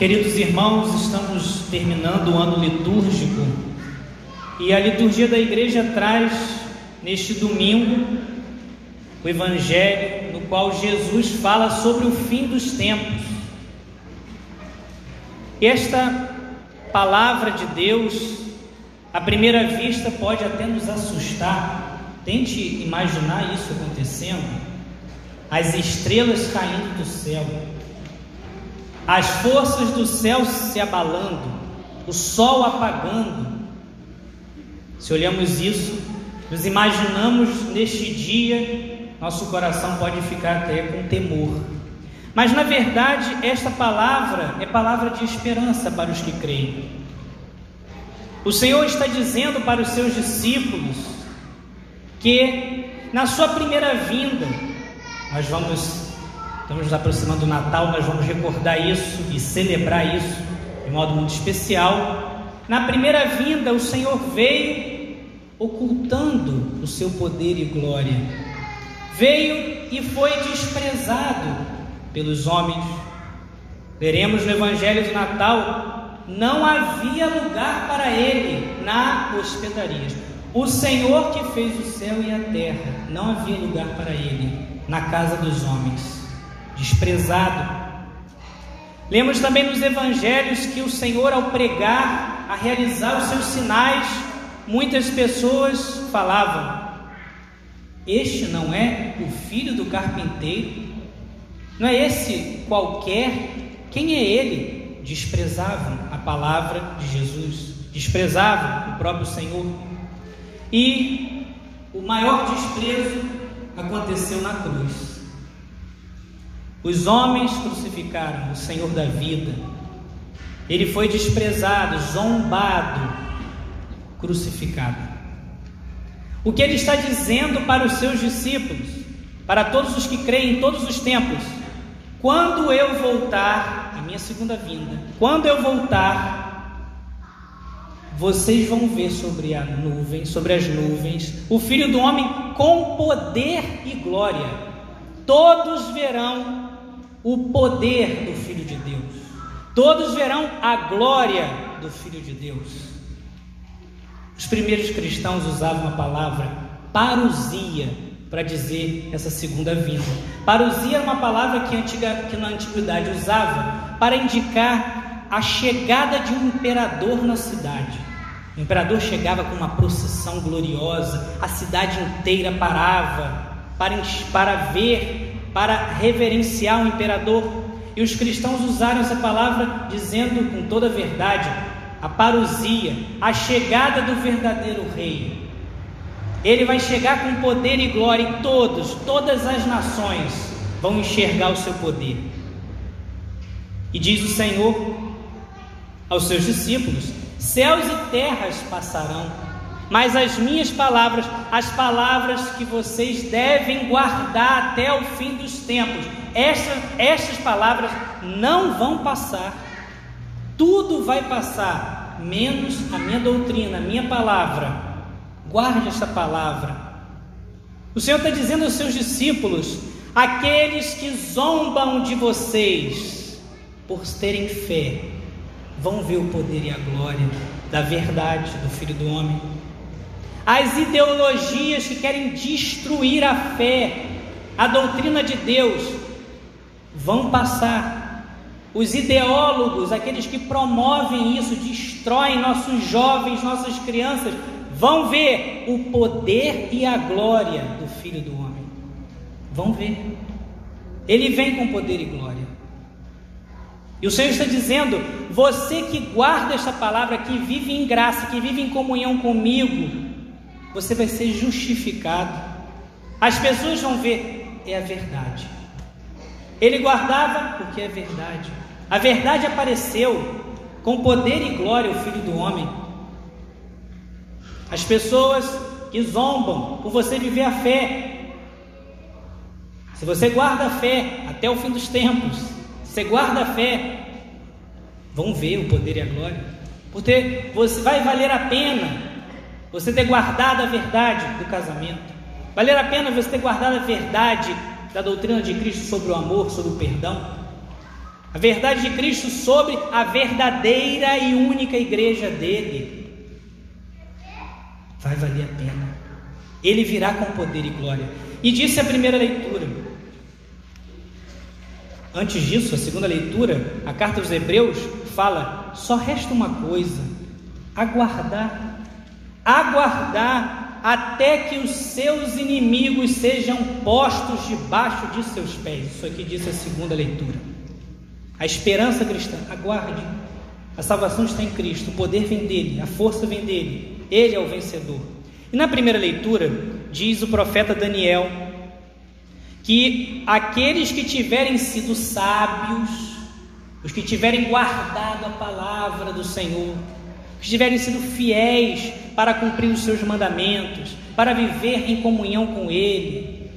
Queridos irmãos, estamos terminando o ano litúrgico e a liturgia da igreja traz neste domingo o evangelho no qual Jesus fala sobre o fim dos tempos. Esta palavra de Deus, à primeira vista, pode até nos assustar. Tente imaginar isso acontecendo. As estrelas caindo do céu, as forças do céu se abalando, o sol apagando. Se olhamos isso, nos imaginamos neste dia, nosso coração pode ficar até com temor. Mas na verdade, esta palavra é palavra de esperança para os que creem. O Senhor está dizendo para os seus discípulos que na sua primeira vinda, nós vamos, estamos nos aproximando do Natal, nós vamos recordar isso e celebrar isso de modo muito especial. Na primeira vinda, o Senhor veio ocultando o seu poder e glória. Veio e foi desprezado pelos homens. Veremos no Evangelho de Natal, não havia lugar para ele na hospedaria. O Senhor que fez o céu e a terra, não havia lugar para ele na casa dos homens, desprezado. Lemos também nos evangelhos que o Senhor, ao pregar, a realizar os seus sinais, muitas pessoas falavam: Este não é o filho do carpinteiro? Não é esse qualquer? Quem é ele? Desprezavam a palavra de Jesus, desprezavam o próprio Senhor. E o maior desprezo aconteceu na cruz. Os homens crucificaram o Senhor da vida. Ele foi desprezado, zombado, crucificado. O que ele está dizendo para os seus discípulos, para todos os que creem em todos os tempos, quando eu voltar, a minha segunda vinda, quando eu voltar, vocês vão ver sobre a nuvem, sobre as nuvens, o Filho do Homem com poder e glória. Todos verão o poder do Filho de Deus. Todos verão a glória do Filho de Deus. Os primeiros cristãos usavam a palavra parousia para dizer essa segunda vinda. Parousia era uma palavra que, antiga, que na antiguidade usava para indicar a chegada de um imperador na cidade. O imperador chegava com uma procissão gloriosa, a cidade inteira parava para, para ver, para reverenciar o imperador. E os cristãos usaram essa palavra dizendo com toda a verdade a parousia, a chegada do verdadeiro rei, ele vai chegar com poder e glória e todos, todas as nações vão enxergar o seu poder. E diz o Senhor aos seus discípulos: Céus e terras passarão, mas as minhas palavras, as palavras que vocês devem guardar até o fim dos tempos, estas, estas palavras não vão passar. Tudo vai passar, menos a minha doutrina, a minha palavra Guarde esta palavra. O Senhor está dizendo aos seus discípulos: aqueles que zombam de vocês por terem fé, vão ver o poder e a glória da verdade do Filho do Homem. As ideologias que querem destruir a fé, a doutrina de Deus, vão passar. Os ideólogos, aqueles que promovem isso, destroem nossos jovens, nossas crianças, vão ver o poder e a glória do Filho do Homem. Vão ver. Ele vem com poder e glória. E o Senhor está dizendo: você que guarda esta palavra, que vive em graça, que vive em comunhão comigo, você vai ser justificado. As pessoas vão ver, é a verdade. Ele guardava porque é verdade. A verdade apareceu com poder e glória, o Filho do Homem. As pessoas que zombam por você viver a fé. Se você guarda a fé até o fim dos tempos, você guarda a fé, vão ver o poder e a glória. Porque você vai valer a pena você ter guardado a verdade do casamento. Valer a pena você ter guardado a verdade da doutrina de Cristo sobre o amor, sobre o perdão. A verdade de Cristo sobre a verdadeira e única igreja dele. Vai valer a pena. Ele virá com poder e glória. E disse a primeira leitura. Antes disso, a segunda leitura, a carta aos Hebreus fala: só resta uma coisa: aguardar. Aguardar até que os seus inimigos sejam postos debaixo de seus pés. Isso aqui diz a segunda leitura. A esperança cristã, aguarde. A salvação está em Cristo, o poder vem dele, a força vem dele, ele é o vencedor. E na primeira leitura, diz o profeta Daniel que aqueles que tiverem sido sábios, os que tiverem guardado a palavra do Senhor, que tiverem sido fiéis para cumprir os seus mandamentos, para viver em comunhão com Ele,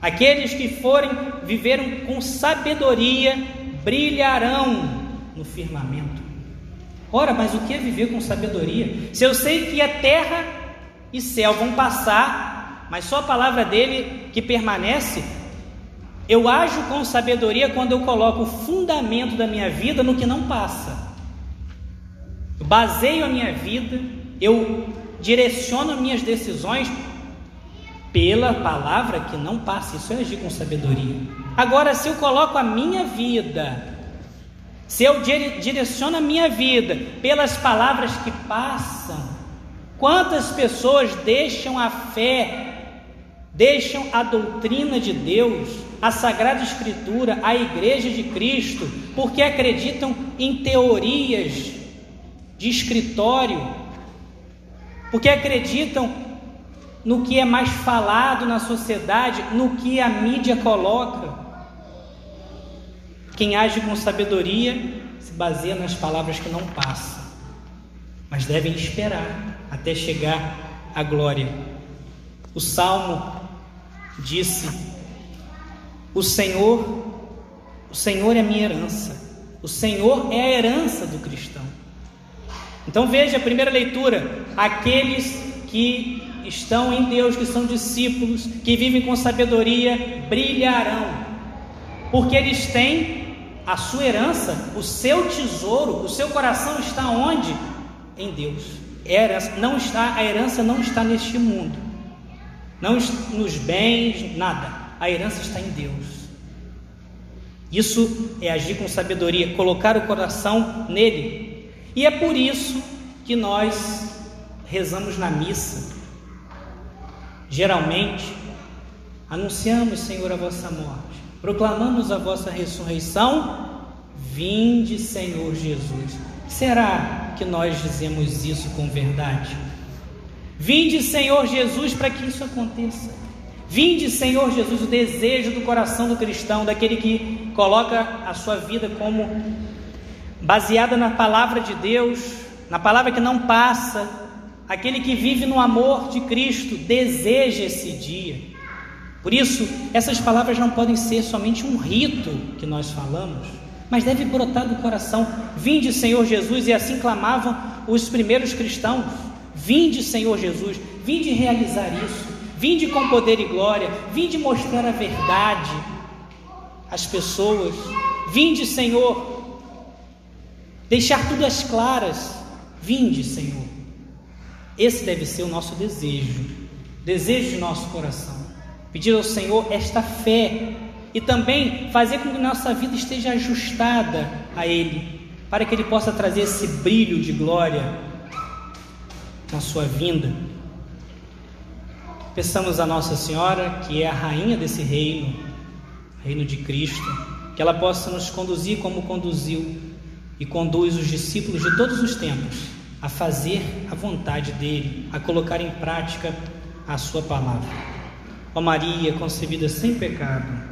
aqueles que forem viveram com sabedoria, brilharão no firmamento. Ora, mas o que é viver com sabedoria? Se eu sei que a terra e céu vão passar, mas só a palavra dele que permanece, eu ajo com sabedoria quando eu coloco o fundamento da minha vida no que não passa. Baseio a minha vida, eu direciono minhas decisões pela palavra que não passa. Isso é agir com sabedoria. Agora, se eu coloco a minha vida, se eu direciono a minha vida pelas palavras que passam, quantas pessoas deixam a fé, deixam a doutrina de Deus a Sagrada Escritura, a Igreja de Cristo, porque acreditam em teorias de escritório, porque acreditam no que é mais falado na sociedade, no que a mídia coloca. Quem age com sabedoria se baseia nas palavras que não passam, mas devem esperar até chegar à glória. O salmo disse o Senhor, o Senhor é minha herança. O Senhor é a herança do cristão. Então veja a primeira leitura: aqueles que estão em Deus, que são discípulos, que vivem com sabedoria, brilharão, porque eles têm a sua herança, o seu tesouro, o seu coração está onde? Em Deus. Herança, não está, a herança não está neste mundo, não nos bens, nada a herança está em Deus. Isso é agir com sabedoria, colocar o coração nele. E é por isso que nós rezamos na missa. Geralmente, anunciamos, Senhor, a vossa morte, proclamamos a vossa ressurreição. Vinde, Senhor Jesus. Será que nós dizemos isso com verdade? Vinde, Senhor Jesus, para que isso aconteça. Vinde, Senhor Jesus, o desejo do coração do cristão, daquele que coloca a sua vida como baseada na palavra de Deus, na palavra que não passa, aquele que vive no amor de Cristo, deseja esse dia. Por isso, essas palavras não podem ser somente um rito que nós falamos, mas deve brotar do coração. Vinde, Senhor Jesus, e assim clamavam os primeiros cristãos. Vinde, Senhor Jesus, vinde realizar isso. Vinde com poder e glória, vinde mostrar a verdade às pessoas. Vinde, Senhor, deixar tudo às claras. Vinde, Senhor. Esse deve ser o nosso desejo, desejo de nosso coração. Pedir ao Senhor esta fé e também fazer com que nossa vida esteja ajustada a Ele, para que Ele possa trazer esse brilho de glória na sua vinda. Peçamos a Nossa Senhora, que é a rainha desse reino, reino de Cristo, que ela possa nos conduzir como conduziu e conduz os discípulos de todos os tempos a fazer a vontade dele, a colocar em prática a sua palavra. Ó Maria, concebida sem pecado,